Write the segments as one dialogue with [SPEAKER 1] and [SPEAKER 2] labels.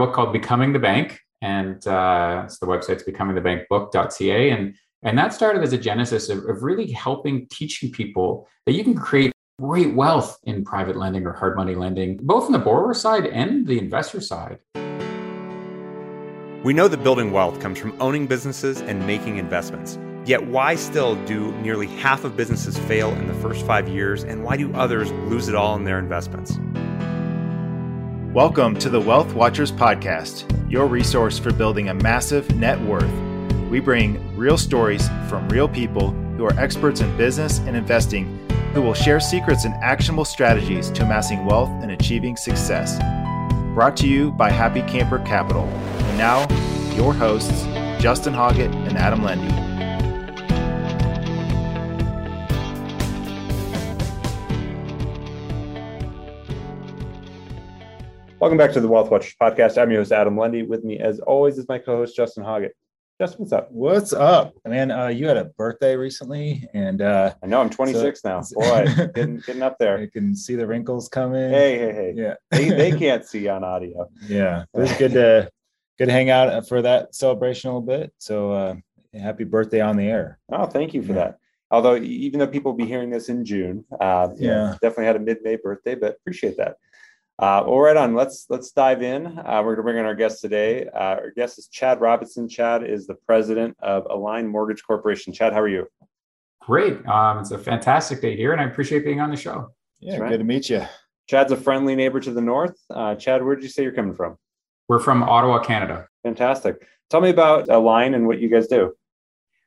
[SPEAKER 1] book called Becoming the Bank, and uh, it's the website's becomingthebankbook.ca. And, and that started as a genesis of, of really helping teaching people that you can create great wealth in private lending or hard money lending, both on the borrower side and the investor side.
[SPEAKER 2] We know that building wealth comes from owning businesses and making investments. Yet, why still do nearly half of businesses fail in the first five years, and why do others lose it all in their investments?
[SPEAKER 3] Welcome to the Wealth Watchers Podcast, your resource for building a massive net worth. We bring real stories from real people who are experts in business and investing who will share secrets and actionable strategies to amassing wealth and achieving success. Brought to you by Happy Camper Capital. And now, your hosts, Justin Hoggett and Adam Lundy.
[SPEAKER 4] Welcome back to the Wealth Watchers podcast. I'm your host, Adam Lundy. With me, as always, is my co host, Justin Hoggett. Justin, what's up?
[SPEAKER 5] What's up, man? Uh, you had a birthday recently, and uh,
[SPEAKER 4] I know I'm 26 so, now. Boy, getting, getting up there.
[SPEAKER 5] You can see the wrinkles coming.
[SPEAKER 4] Hey, hey, hey.
[SPEAKER 5] Yeah,
[SPEAKER 4] they, they can't see on audio.
[SPEAKER 5] Yeah, it was good to good to hang out for that celebration a little bit. So, uh, happy birthday on the air.
[SPEAKER 4] Oh, thank you for yeah. that. Although, even though people will be hearing this in June, uh, yeah, definitely had a mid May birthday, but appreciate that. Uh, well, right on. Let's let's dive in. Uh, we're going to bring in our guest today. Uh, our guest is Chad Robinson. Chad is the president of Align Mortgage Corporation. Chad, how are you?
[SPEAKER 1] Great. Um, it's a fantastic day here, and I appreciate being on the show.
[SPEAKER 5] Yeah, right. good to meet you.
[SPEAKER 4] Chad's a friendly neighbor to the north. Uh, Chad, where did you say you're coming from?
[SPEAKER 1] We're from Ottawa, Canada.
[SPEAKER 4] Fantastic. Tell me about Align and what you guys do.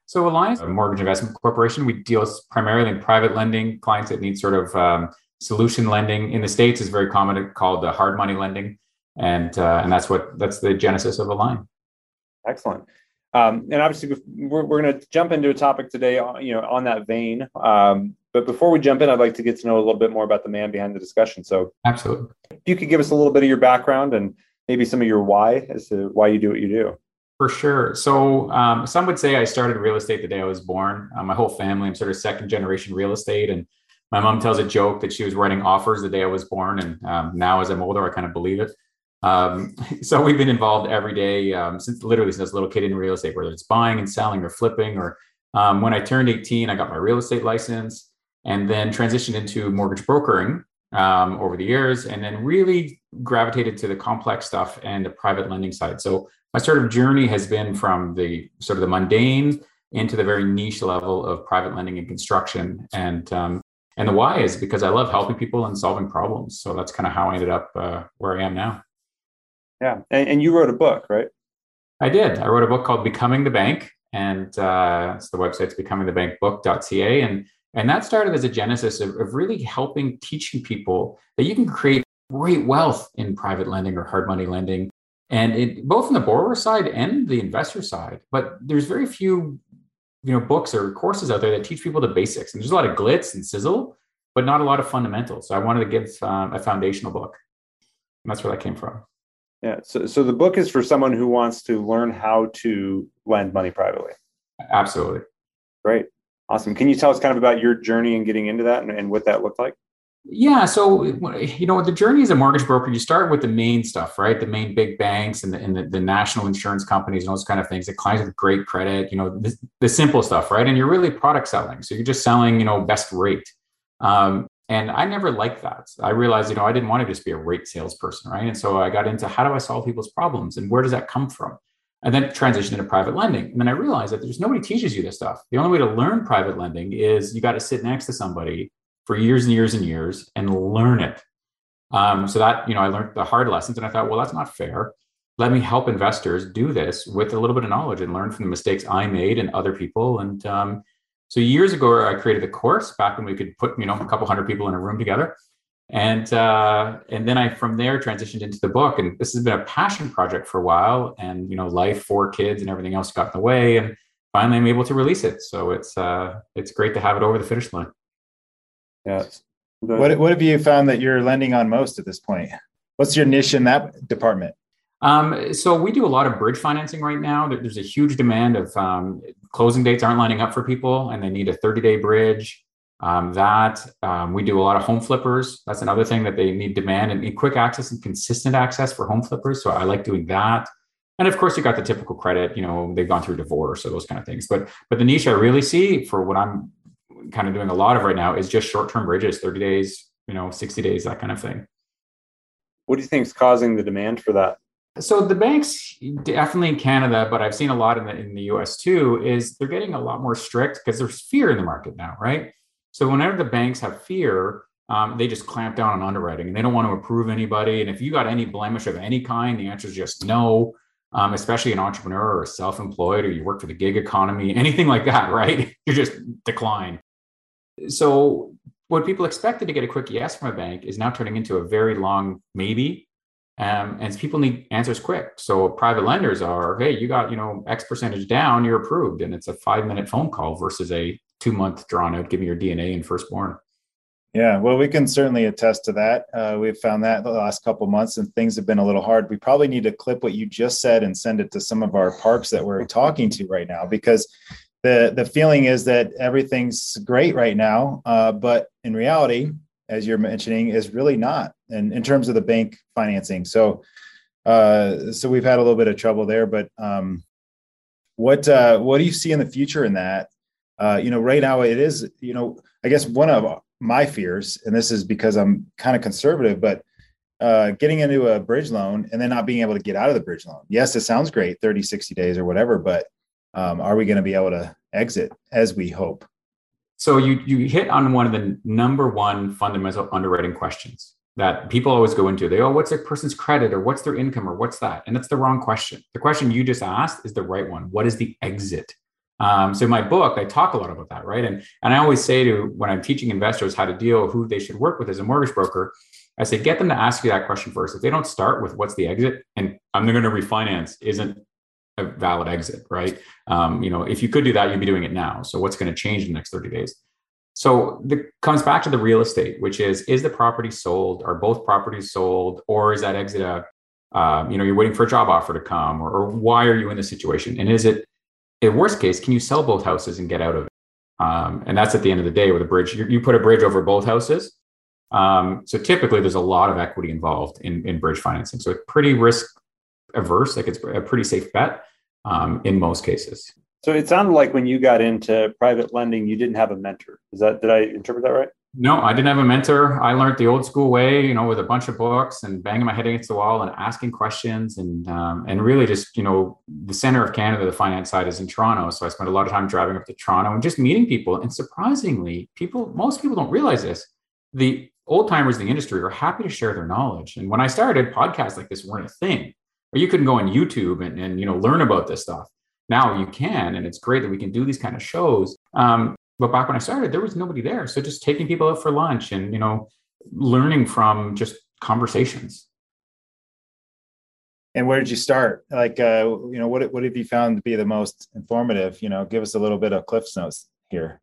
[SPEAKER 1] So Align is a mortgage investment corporation. We deal primarily in private lending clients that need sort of um, solution lending in the states is very common called the hard money lending. And uh, and that's what that's the genesis of the line.
[SPEAKER 4] Excellent. Um, and obviously we're, we're going to jump into a topic today uh, you know on that vein. Um, but before we jump in i'd like to get to know a little bit more about the man behind the discussion. So
[SPEAKER 1] absolutely.
[SPEAKER 4] if you could give us a little bit of your background and maybe some of your why as to why you do what you do.
[SPEAKER 1] For sure. So um, some would say I started real estate the day I was born. Uh, my whole family, I'm sort of second generation real estate, and my mom tells a joke that she was writing offers the day I was born, and um, now as I'm older, I kind of believe it. Um, so we've been involved every day um, since literally since a little kid in real estate, whether it's buying and selling or flipping. Or um, when I turned 18, I got my real estate license, and then transitioned into mortgage brokering um, over the years, and then really gravitated to the complex stuff and the private lending side. So my sort of journey has been from the sort of the mundane into the very niche level of private lending and construction. And um, and the why is because I love helping people and solving problems. So that's kind of how I ended up uh, where I am now.
[SPEAKER 4] Yeah, and, and, you wrote a book, right?
[SPEAKER 1] I did. I wrote a book called Becoming the Bank, and uh, it's the website's becomingthebankbook.ca, and and that started as a genesis of, of really helping teaching people that you can create great wealth in private lending or hard money lending and it, both on the borrower side and the investor side but there's very few you know books or courses out there that teach people the basics. And there's a lot of glitz and sizzle but not a lot of fundamentals. So i wanted to give um, a foundational book. And that's where that came from.
[SPEAKER 4] Yeah. So, so the book is for someone who wants to learn how to lend money privately.
[SPEAKER 1] Absolutely.
[SPEAKER 4] Great. Awesome. Can you tell us kind of about your journey in getting into that and, and what that looked like
[SPEAKER 1] yeah. So, you know, the journey as a mortgage broker, you start with the main stuff, right? The main big banks and the, and the, the national insurance companies and those kind of things, the clients with great credit, you know, the, the, simple stuff, right? And you're really product selling. So you're just selling, you know, best rate. Um, and I never liked that. I realized, you know, I didn't want to just be a rate salesperson, right? And so I got into how do I solve people's problems and where does that come from? And then transitioned into private lending. And then I realized that there's nobody teaches you this stuff. The only way to learn private lending is you got to sit next to somebody for years and years and years and learn it. Um, so that, you know, I learned the hard lessons and I thought, well, that's not fair. Let me help investors do this with a little bit of knowledge and learn from the mistakes I made and other people. And um, so years ago, I created a course back when we could put, you know, a couple hundred people in a room together. And uh, and then I from there transitioned into the book, and this has been a passion project for a while. And you know, life, four kids, and everything else got in the way, and finally I'm able to release it. So it's uh, it's great to have it over the finish line.
[SPEAKER 5] Yeah. What what have you found that you're lending on most at this point? What's your niche in that department?
[SPEAKER 1] Um, so we do a lot of bridge financing right now. There's a huge demand of um, closing dates aren't lining up for people, and they need a 30 day bridge. Um, that um, we do a lot of home flippers. That's another thing that they need demand and, and quick access and consistent access for home flippers. So I like doing that. And of course, you got the typical credit. You know, they've gone through divorce or those kind of things. But but the niche I really see for what I'm kind of doing a lot of right now is just short term bridges, thirty days, you know, sixty days, that kind of thing.
[SPEAKER 4] What do you think is causing the demand for that?
[SPEAKER 1] So the banks, definitely in Canada, but I've seen a lot in the in the US too, is they're getting a lot more strict because there's fear in the market now, right? So whenever the banks have fear, um, they just clamp down on underwriting and they don't want to approve anybody. And if you got any blemish of any kind, the answer is just no. Um, especially an entrepreneur or self-employed or you work for the gig economy, anything like that, right? You're just decline. So what people expected to get a quick yes from a bank is now turning into a very long maybe um, and people need answers quick. So private lenders are, hey, you got you know X percentage down, you're approved, and it's a five minute phone call versus a two month drawn out, give me your DNA and firstborn.
[SPEAKER 5] Yeah, well, we can certainly attest to that. Uh, we've found that the last couple months, and things have been a little hard. We probably need to clip what you just said and send it to some of our parks that we're talking to right now, because the the feeling is that everything's great right now, uh, but in reality, as you're mentioning, is really not. And in terms of the bank financing, so uh, so we've had a little bit of trouble there. But um, what uh, what do you see in the future in that? Uh, you know, right now it is. You know, I guess one of my fears, and this is because I'm kind of conservative, but uh, getting into a bridge loan and then not being able to get out of the bridge loan. Yes, it sounds great, 30, 60 days or whatever, but um, are we going to be able to exit as we hope?
[SPEAKER 1] So you you hit on one of the number one fundamental underwriting questions that people always go into. They oh, what's a person's credit or what's their income or what's that? And that's the wrong question. The question you just asked is the right one. What is the exit? Um, so in my book, I talk a lot about that, right? And and I always say to when I'm teaching investors how to deal who they should work with as a mortgage broker, I say get them to ask you that question first. If they don't start with what's the exit and I'm going to refinance isn't a valid exit, right? Um, you know, if you could do that, you'd be doing it now. So what's going to change in the next 30 days? So it comes back to the real estate, which is is the property sold? Are both properties sold, or is that exit a uh, you know you're waiting for a job offer to come, or, or why are you in this situation? And is it in worst case, can you sell both houses and get out of it? Um, and that's at the end of the day with a bridge. You, you put a bridge over both houses. Um, so typically, there's a lot of equity involved in, in bridge financing. So it's pretty risk averse. Like it's a pretty safe bet um, in most cases.
[SPEAKER 4] So it sounded like when you got into private lending, you didn't have a mentor. Is that did I interpret that right?
[SPEAKER 1] No, I didn't have a mentor. I learned the old school way, you know, with a bunch of books and banging my head against the wall and asking questions and um, and really just you know the center of Canada, the finance side is in Toronto, so I spent a lot of time driving up to Toronto and just meeting people. And surprisingly, people most people don't realize this. The old timers in the industry are happy to share their knowledge. And when I started, podcasts like this weren't a thing you couldn't go on YouTube and, and you know learn about this stuff. Now you can, and it's great that we can do these kind of shows. Um, but back when I started, there was nobody there. So just taking people out for lunch and you know learning from just conversations.
[SPEAKER 5] And where did you start? Like, uh, you know, what what have you found to be the most informative? You know, give us a little bit of Cliff's notes here.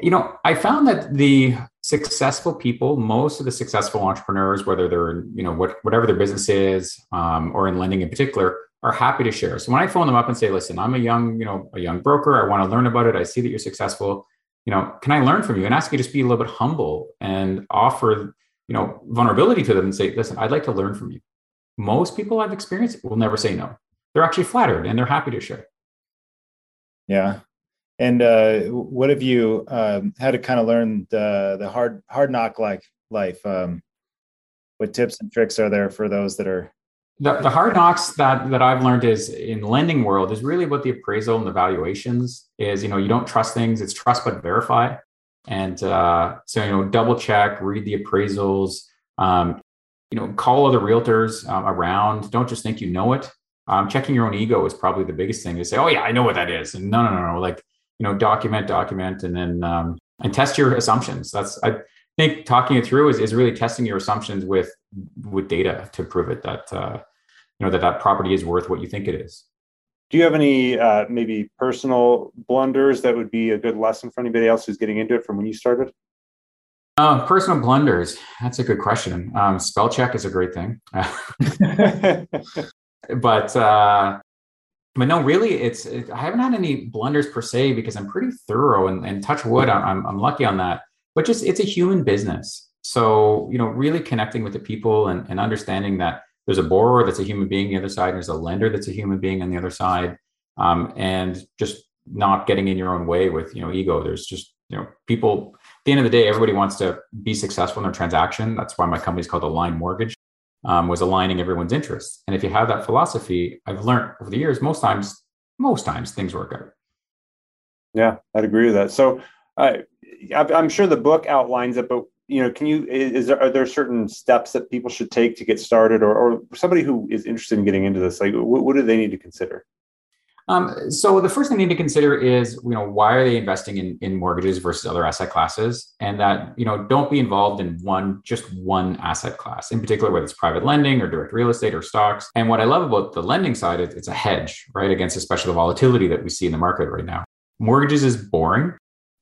[SPEAKER 1] You know, I found that the successful people, most of the successful entrepreneurs, whether they're you know what whatever their business is, um, or in lending in particular, are happy to share. So when I phone them up and say, "Listen, I'm a young you know a young broker. I want to learn about it. I see that you're successful. You know, can I learn from you?" And ask you to just be a little bit humble and offer you know vulnerability to them and say, "Listen, I'd like to learn from you." Most people I've experienced will never say no. They're actually flattered and they're happy to share.
[SPEAKER 5] Yeah, and uh, what have you um, had to kind of learn the the hard hard knock like life? Um, what tips and tricks are there for those that are
[SPEAKER 1] the, the hard knocks that that I've learned is in lending world is really about the appraisal and the valuations is. You know you don't trust things it's trust but verify. And uh, so you know double check read the appraisals um, you know call other realtors um, around. Don't just think you know it. Um, checking your own ego is probably the biggest thing. To say oh yeah I know what that is. And no no no no like you know document document and then um, and test your assumptions. That's i think talking it through is, is really testing your assumptions with with data to prove it that uh, you know that that property is worth what you think it is.
[SPEAKER 4] Do you have any uh, maybe personal blunders that would be a good lesson for anybody else who's getting into it from when you started?
[SPEAKER 1] Uh, personal blunders. That's a good question. Um, spell check is a great thing. But uh, but no, really, it's it, I haven't had any blunders per se because I'm pretty thorough and, and touch wood. I'm, I'm lucky on that. but just it's a human business. So, you know, really connecting with the people and, and understanding that there's a borrower that's a human being on the other side, and there's a lender that's a human being on the other side, um, and just not getting in your own way with you know ego. There's just you know people. At the end of the day, everybody wants to be successful in their transaction. That's why my company's called Align Mortgage. Um, was aligning everyone's interests, and if you have that philosophy, I've learned over the years, most times, most times things work out.
[SPEAKER 4] Yeah, I'd agree with that. So, uh, I'm sure the book outlines it, but you know, can you is there are there certain steps that people should take to get started, or or somebody who is interested in getting into this, like what, what do they need to consider?
[SPEAKER 1] Um, so the first thing they need to consider is, you know, why are they investing in, in mortgages versus other asset classes? And that, you know, don't be involved in one, just one asset class, in particular, whether it's private lending or direct real estate or stocks. And what I love about the lending side, is it's a hedge, right, against especially the volatility that we see in the market right now. Mortgages is boring.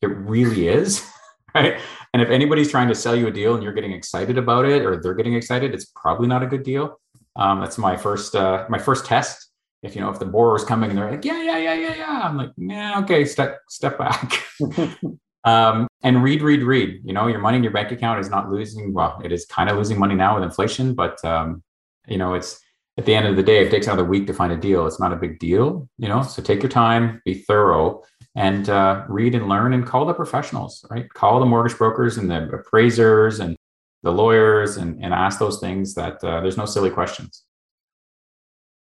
[SPEAKER 1] It really is. right? And if anybody's trying to sell you a deal and you're getting excited about it, or they're getting excited, it's probably not a good deal. Um, that's my first uh, my first test. If you know if the borrower's coming and they're like, yeah, yeah, yeah, yeah, yeah, I'm like, yeah, okay, step step back. um, and read, read, read. You know, your money in your bank account is not losing. Well, it is kind of losing money now with inflation, but um, you know, it's at the end of the day, it takes another week to find a deal, it's not a big deal. You know, so take your time, be thorough, and uh, read and learn and call the professionals, right? Call the mortgage brokers and the appraisers and the lawyers and, and ask those things that uh, there's no silly questions.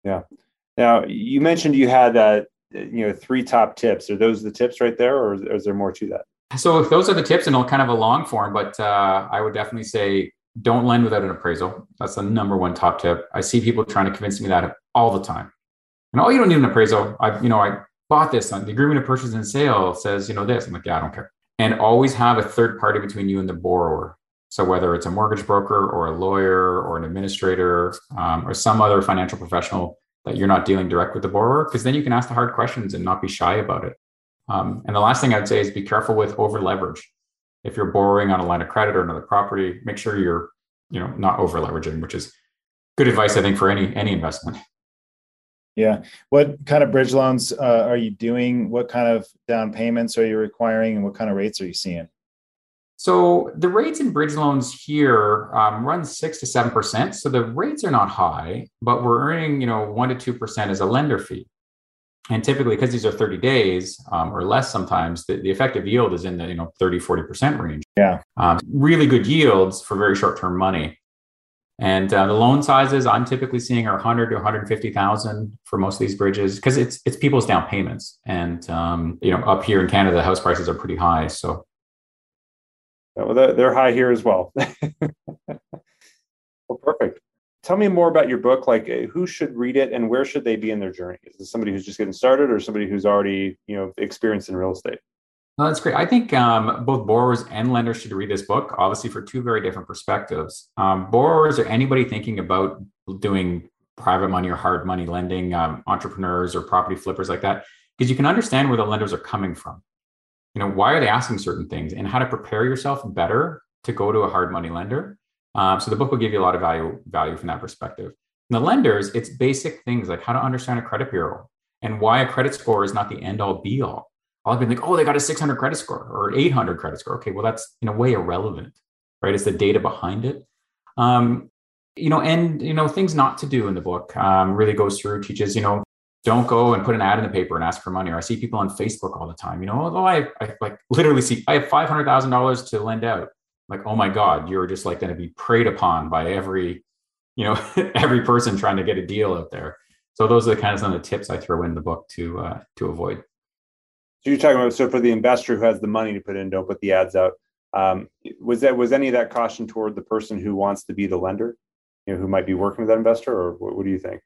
[SPEAKER 4] Yeah. Now you mentioned you had uh, you know three top tips. Are those the tips right there, or is, there more to that?
[SPEAKER 1] So those are the tips, and kind of a long form. But uh, I would definitely say don't lend without an appraisal. That's the number one top tip. I see people trying to convince me that all the time. And oh, you don't need an appraisal. I, you know, I bought this on the agreement of purchase and sale says, you know, this. I'm like, yeah, I don't care. And always have a third party between you and the borrower. So whether it's a mortgage broker or a lawyer or an administrator um, or some other financial professional that you're not dealing direct with the borrower, because then you can ask the hard questions and not be shy about it. Um, and the last thing I'd say is be careful with over leverage. If you're borrowing on a line of credit or another property, make sure you're, you know, not over leveraging, which is good advice I think for any any investment.
[SPEAKER 5] Yeah. What kind of bridge loans uh, are you doing? What kind of down payments are you requiring, and what kind of rates are you seeing?
[SPEAKER 1] So the rates in bridge loans here um, run six to seven percent. So the rates are not high, but we're earning you know one to two percent as a lender fee. And typically, because these are 30 days um, or less sometimes, the, the, effective yield is in the you know 30, 40% range.
[SPEAKER 5] Yeah. Um,
[SPEAKER 1] really good yields for very short term money. And uh, the loan sizes I'm typically seeing are 100 to 150,000 for most of these bridges because it's it's people's down payments. And um, you know, up here in Canada, the house prices are pretty high. So,
[SPEAKER 4] they're high here as well. well, perfect. Tell me more about your book. Like, uh, who should read it, and where should they be in their journey? Is this somebody who's just getting started, or somebody who's already you know experienced in real estate?
[SPEAKER 1] No, that's great. I think um, both borrowers and lenders should read this book, obviously for two very different perspectives. Um, borrowers or anybody thinking about doing private money or hard money lending, um, entrepreneurs or property flippers like that, because you can understand where the lenders are coming from. You know, why are they asking certain things and how to prepare yourself better to go to a hard money lender. Um, so the book will give you a lot of value value from that perspective. And the lenders, it's basic things like how to understand a credit bureau and why a credit score is not the end all be all I'll be like, oh, they got a 600 credit score or 800 credit score. Okay, well, that's in a way irrelevant, right? It's the data behind it. Um, you know, and you know, things not to do in the book um, really goes through teaches, you know, don't go and put an ad in the paper and ask for money. Or I see people on Facebook all the time, you know, oh, I, I like literally see I have five hundred thousand dollars to lend out. Like, oh my God, you're just like going to be preyed upon by every, you know, every person trying to get a deal out there. So those are the kind of some of the tips I throw in the book to uh, to avoid.
[SPEAKER 4] So you're talking about so for the investor who has the money to put in, don't put the ads out. Um, was that was any of that caution toward the person who wants to be the lender, you know, who might be working with that investor, or what, what do you think?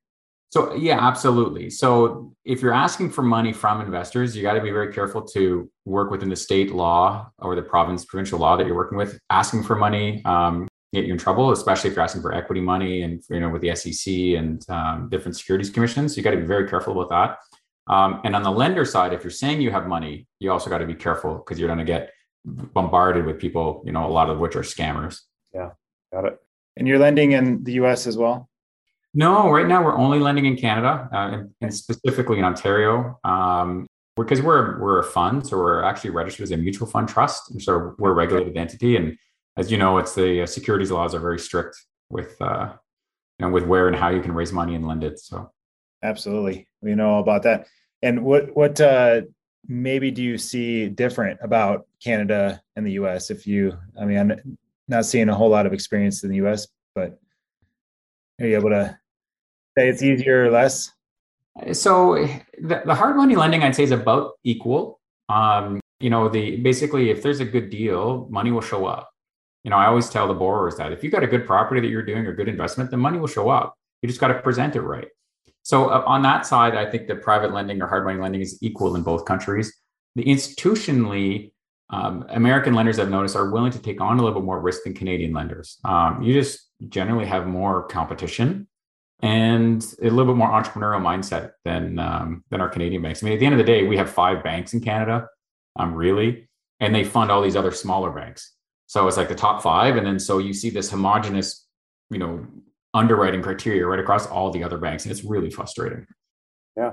[SPEAKER 1] So yeah, absolutely. So if you're asking for money from investors, you got to be very careful to work within the state law or the province provincial law that you're working with. Asking for money um, get you in trouble, especially if you're asking for equity money and you know with the SEC and um, different securities commissions. You got to be very careful about that. Um, and on the lender side, if you're saying you have money, you also got to be careful because you're going to get bombarded with people, you know, a lot of which are scammers.
[SPEAKER 4] Yeah, got it.
[SPEAKER 5] And you're lending in the US as well?
[SPEAKER 1] No, right now we're only lending in Canada uh, and, specifically in Ontario. Um, because we're we're a fund, so we're actually registered as a mutual fund trust, and so we're a regulated entity. And as you know, it's the uh, securities laws are very strict with uh, with where and how you can raise money and lend it. So
[SPEAKER 5] absolutely, we know all about that. And what what uh, maybe do you see different about Canada and the U.S. If you, I mean, I'm not seeing a whole lot of experience in the U.S., but are you able to it's easier or less?
[SPEAKER 1] So the, the hard money lending, I'd say, is about equal. Um, you know, the basically, if there's a good deal, money will show up. You know, I always tell the borrowers that if you got a good property that you're doing or good investment, the money will show up. You just got to present it right. So uh, on that side, I think the private lending or hard money lending is equal in both countries. The institutionally, um, American lenders I've noticed are willing to take on a little bit more risk than Canadian lenders. Um, you just generally have more competition and a little bit more entrepreneurial mindset than um, than our Canadian banks. I mean, at the end of the day, we have five banks in Canada, um, really, and they fund all these other smaller banks. So it's like the top five, and then so you see this homogenous, you know, underwriting criteria right across all the other banks, and it's really frustrating.
[SPEAKER 4] Yeah.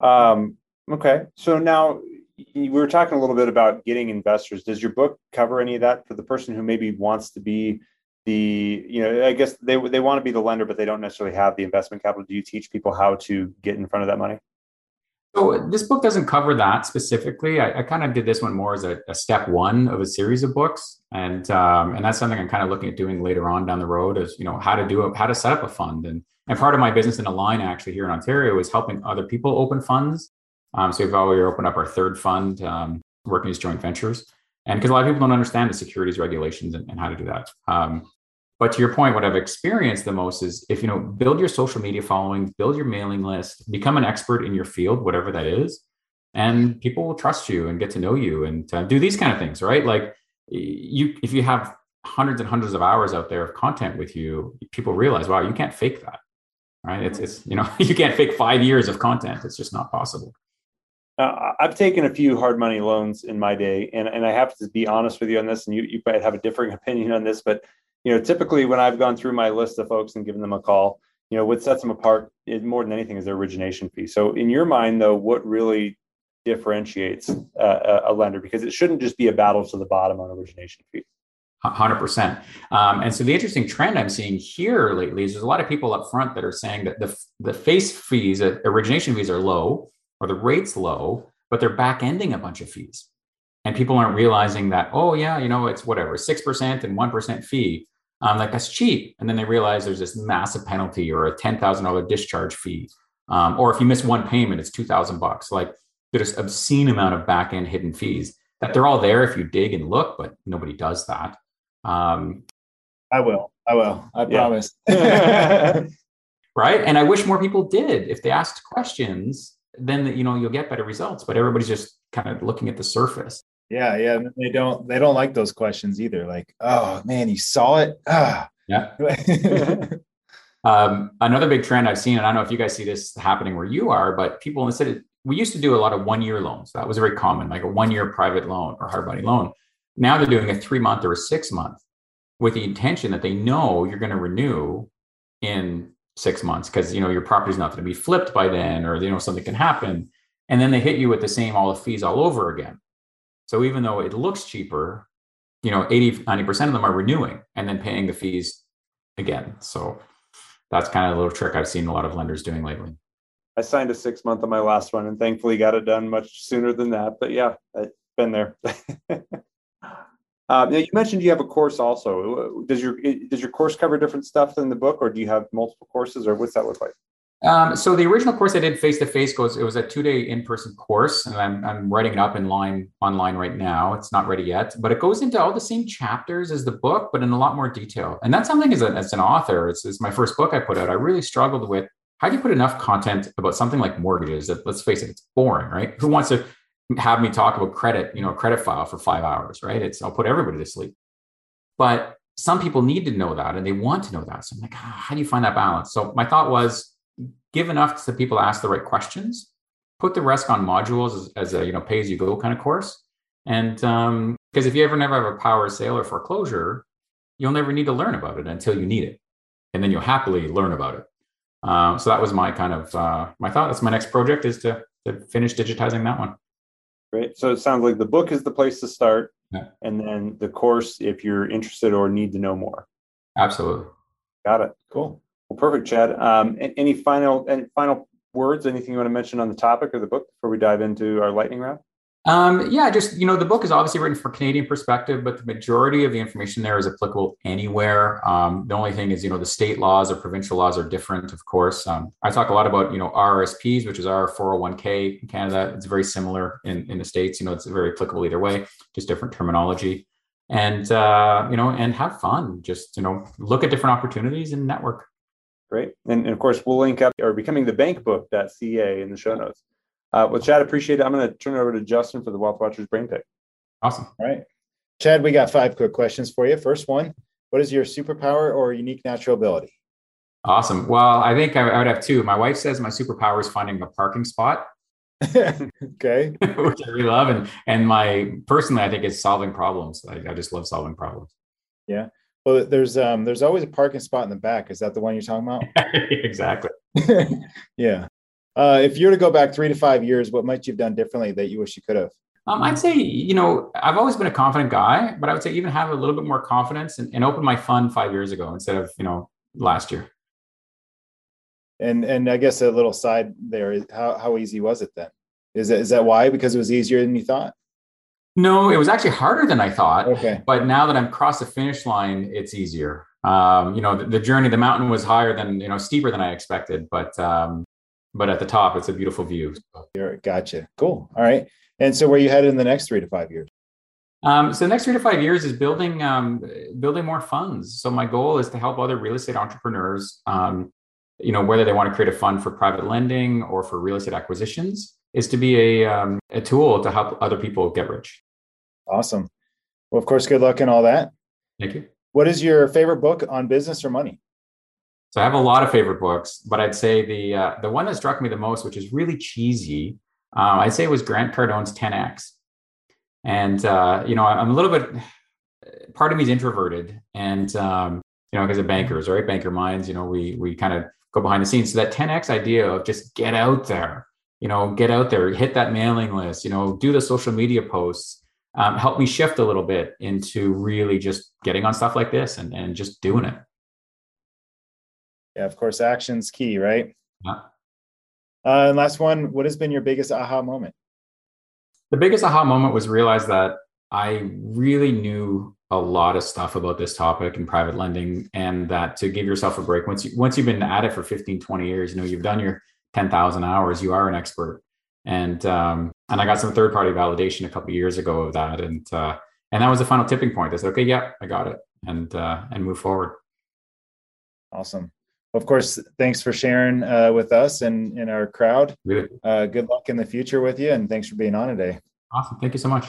[SPEAKER 4] Um, okay. So now we were talking a little bit about getting investors. Does your book cover any of that for the person who maybe wants to be the you know i guess they they want to be the lender but they don't necessarily have the investment capital. Do you teach people how to get in front of that money?
[SPEAKER 1] So this book doesn't cover that specifically. I, I kind of did this one more as a, a, step one of a series of books. And um, and that's something i'm kind of looking at doing later on down the road is you know how to do it how to set up a fund. And and part of my business in Align actually here in ontario is helping other people open funds. Um, so we've already opened up our third fund um, working as joint ventures and because a lot of people don't understand the securities regulations and, and how to do that um, but to your point, what I've experienced the most is if you know, build your social media following, build your mailing list, become an expert in your field, whatever that is, and people will trust you and get to know you and uh, do these kind of things, right? Like you, if you have hundreds and hundreds of hours out there of content with you, people realize, wow, you can't fake that, right? It's it's you know, you can't fake five years of content. It's just not possible.
[SPEAKER 4] Uh, I've taken a few hard money loans in my day, and, and I have to be honest with you on this, and you, you might have a differing opinion on this, but you know, typically when I've gone through my list of folks and given them a call, you know, what sets them apart is more than anything is their origination fee. So in your mind, though, what really differentiates uh, a lender? Because it shouldn't just be a battle to the bottom on origination fee.
[SPEAKER 1] 100%. Um, and so the interesting trend I'm seeing here lately is there's a lot of people up front that are saying that the, the face fees, uh, origination fees are low or the rate's low, but they're back ending a bunch of fees. And people aren't realizing that oh yeah you know it's whatever 6% and 1% fee. Um, like that's cheap. And then they realize there's this massive penalty or a $10000 discharge fee. Um, or if you miss one payment it's 2000 bucks. Like there's obscene amount of back end hidden fees that they're all there if you dig and look but nobody does that. Um,
[SPEAKER 5] i will. I will. I yeah. promise.
[SPEAKER 1] Right? And i wish more people did if they asked questions then you know you'll get better results but everybody's just kind of looking at the surface
[SPEAKER 5] yeah, yeah. They don't they don't like those questions either. Like, oh man, you saw it. Ah.
[SPEAKER 1] Yeah. um, another big trend I've seen, and I don't know if you guys see this happening where you are, but people instead of, we used to do a lot of one year loans. That was very common, like a one year private loan or hard money loan. Now they're doing a three month or a six month with the intention that they know you're going to renew in six months because you know your property's not going to be flipped by then, or you know something can happen, and then they hit you with the same all the fees all over again. So even though it looks cheaper, you know, 80, 90% of them are renewing and then paying the fees again. So that's kind of a little trick I've seen a lot of lenders doing lately.
[SPEAKER 4] I signed a six month on my last one and thankfully got it done much sooner than that. But yeah, I've been there. uh, you mentioned you have a course also. Does your does your course cover different stuff than the book, or do you have multiple courses, or what's that look like?
[SPEAKER 1] Um, so the original course I did face to face goes. It was a two day in person course, and I'm I'm writing it up in line online right now. It's not ready yet, but it goes into all the same chapters as the book, but in a lot more detail. And that's something as, a, as an author. It's, it's my first book I put out. I really struggled with how do you put enough content about something like mortgages that let's face it, it's boring, right? Who wants to have me talk about credit, you know, a credit file for five hours, right? It's I'll put everybody to sleep. But some people need to know that and they want to know that. So I'm like, ah, how do you find that balance? So my thought was give enough to people ask the right questions, put the rest on modules as, as a you know pay as you go kind of course. And because um, if you ever never have a power sale or foreclosure, you'll never need to learn about it until you need it, and then you'll happily learn about it. Um, so that was my kind of uh, my thought. That's my next project is to to finish digitizing that one.
[SPEAKER 4] Great. So it sounds like the book is the place to start,
[SPEAKER 1] yeah.
[SPEAKER 4] and then the course if you're interested or need to know more.
[SPEAKER 1] Absolutely.
[SPEAKER 4] Got it.
[SPEAKER 5] Cool.
[SPEAKER 4] Well, perfect, Chad. Um, any final any final words? Anything you want to mention on the topic of the book before we dive into our lightning round?
[SPEAKER 1] Um, yeah, just you know, the book is obviously written for Canadian perspective, but the majority of the information there is applicable anywhere. Um, the only thing is, you know, the state laws or provincial laws are different, of course. Um, I talk a lot about you know RRSPs, which is our 401k in Canada. It's very similar in in the states. You know, it's very applicable either way, just different terminology. And uh, you know, and have fun. Just you know, look at different opportunities and network.
[SPEAKER 4] Great, and, and of course, we'll link up or becoming the bankbook.ca in the show notes. Uh, well, Chad, appreciate it. I'm going to turn it over to Justin for the Wealth Watchers Brain Pick.
[SPEAKER 1] Awesome.
[SPEAKER 5] All right. Chad, we got five quick questions for you. First one What is your superpower or unique natural ability?
[SPEAKER 1] Awesome. Well, I think I, I would have two. My wife says my superpower is finding a parking spot.
[SPEAKER 5] okay.
[SPEAKER 1] Which I really love. And and my personally, I think it's solving problems. I, I just love solving problems.
[SPEAKER 5] Yeah. Well, there's um there's always a parking spot in the back. Is that the one you're talking about?
[SPEAKER 1] exactly.
[SPEAKER 5] yeah. Uh, if you were to go back three to five years, what might you have done differently that you wish you could have?
[SPEAKER 1] Um, I'd say, you know, I've always been a confident guy, but I would say even have a little bit more confidence and, and open my fund five years ago instead of, you know, last year.
[SPEAKER 5] And and I guess a little side there is how how easy was it then? Is that is that why? Because it was easier than you thought?
[SPEAKER 1] No, it was actually harder than I thought.
[SPEAKER 5] Okay.
[SPEAKER 1] But now that I'm across the finish line, it's easier. Um, you know, the, the, journey, the mountain was higher than, you know, steeper than I expected, but um, but at the top, it's a beautiful view.
[SPEAKER 5] Gotcha. Cool. All right. And so, where you headed in the next three to five years?
[SPEAKER 1] Um, so the next three to five years is building um, building more funds. So my goal is to help other real estate entrepreneurs, um, you know, whether they want to create a fund for private lending or for real estate acquisitions, is to be a um, a tool to help other people get rich.
[SPEAKER 5] Awesome. Well, of course, good luck in all that.
[SPEAKER 1] Thank you.
[SPEAKER 5] What is your favorite book on business or money?
[SPEAKER 1] So I have a lot of favorite books, but I'd say the uh, the one that struck me the most, which is really cheesy, um, I'd say it was Grant Cardone's 10x. And uh, you know, I'm a little bit. Part of me is introverted, and um, you know, because of bankers, right? Banker minds. You know, we we kind of go behind the scenes. So that 10x idea of just get out there, you know, get out there, hit that mailing list, you know, do the social media posts. Um, help me shift a little bit into really just getting on stuff like this and, and just doing it
[SPEAKER 5] yeah, of course, action's key, right?
[SPEAKER 1] Yeah.
[SPEAKER 5] Uh, and last one, what has been your biggest aha moment?
[SPEAKER 1] The biggest aha moment was realize that I really knew a lot of stuff about this topic and private lending and that to give yourself a break once you once you've been at it for 15 20 years you know you've done your 10,000 hours you are an expert and um, and I got some third party validation a couple of years ago of that and uh, and that was the final tipping point I said okay yeah I got it and uh, and move forward
[SPEAKER 5] awesome of course, thanks for sharing uh, with us and in our crowd.
[SPEAKER 1] Really?
[SPEAKER 5] Uh, good luck in the future with you, and thanks for being on today.
[SPEAKER 1] Awesome. Thank you so much.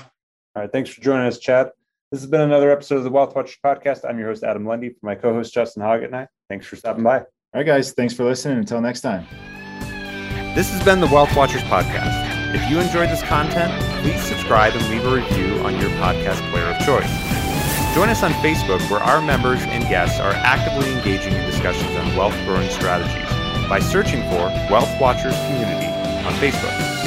[SPEAKER 4] All right. Thanks for joining us, Chad. This has been another episode of the Wealth Watchers podcast. I'm your host, Adam Lundy, for my co host, Justin Hoggett and I. Thanks for stopping by. All
[SPEAKER 5] right, guys. Thanks for listening. Until next time.
[SPEAKER 2] This has been the Wealth Watchers podcast. If you enjoyed this content, please subscribe and leave a review on your podcast player of choice. Join us on Facebook, where our members and guests are actively engaging in discussions on wealth growing strategies by searching for Wealth Watchers Community on Facebook.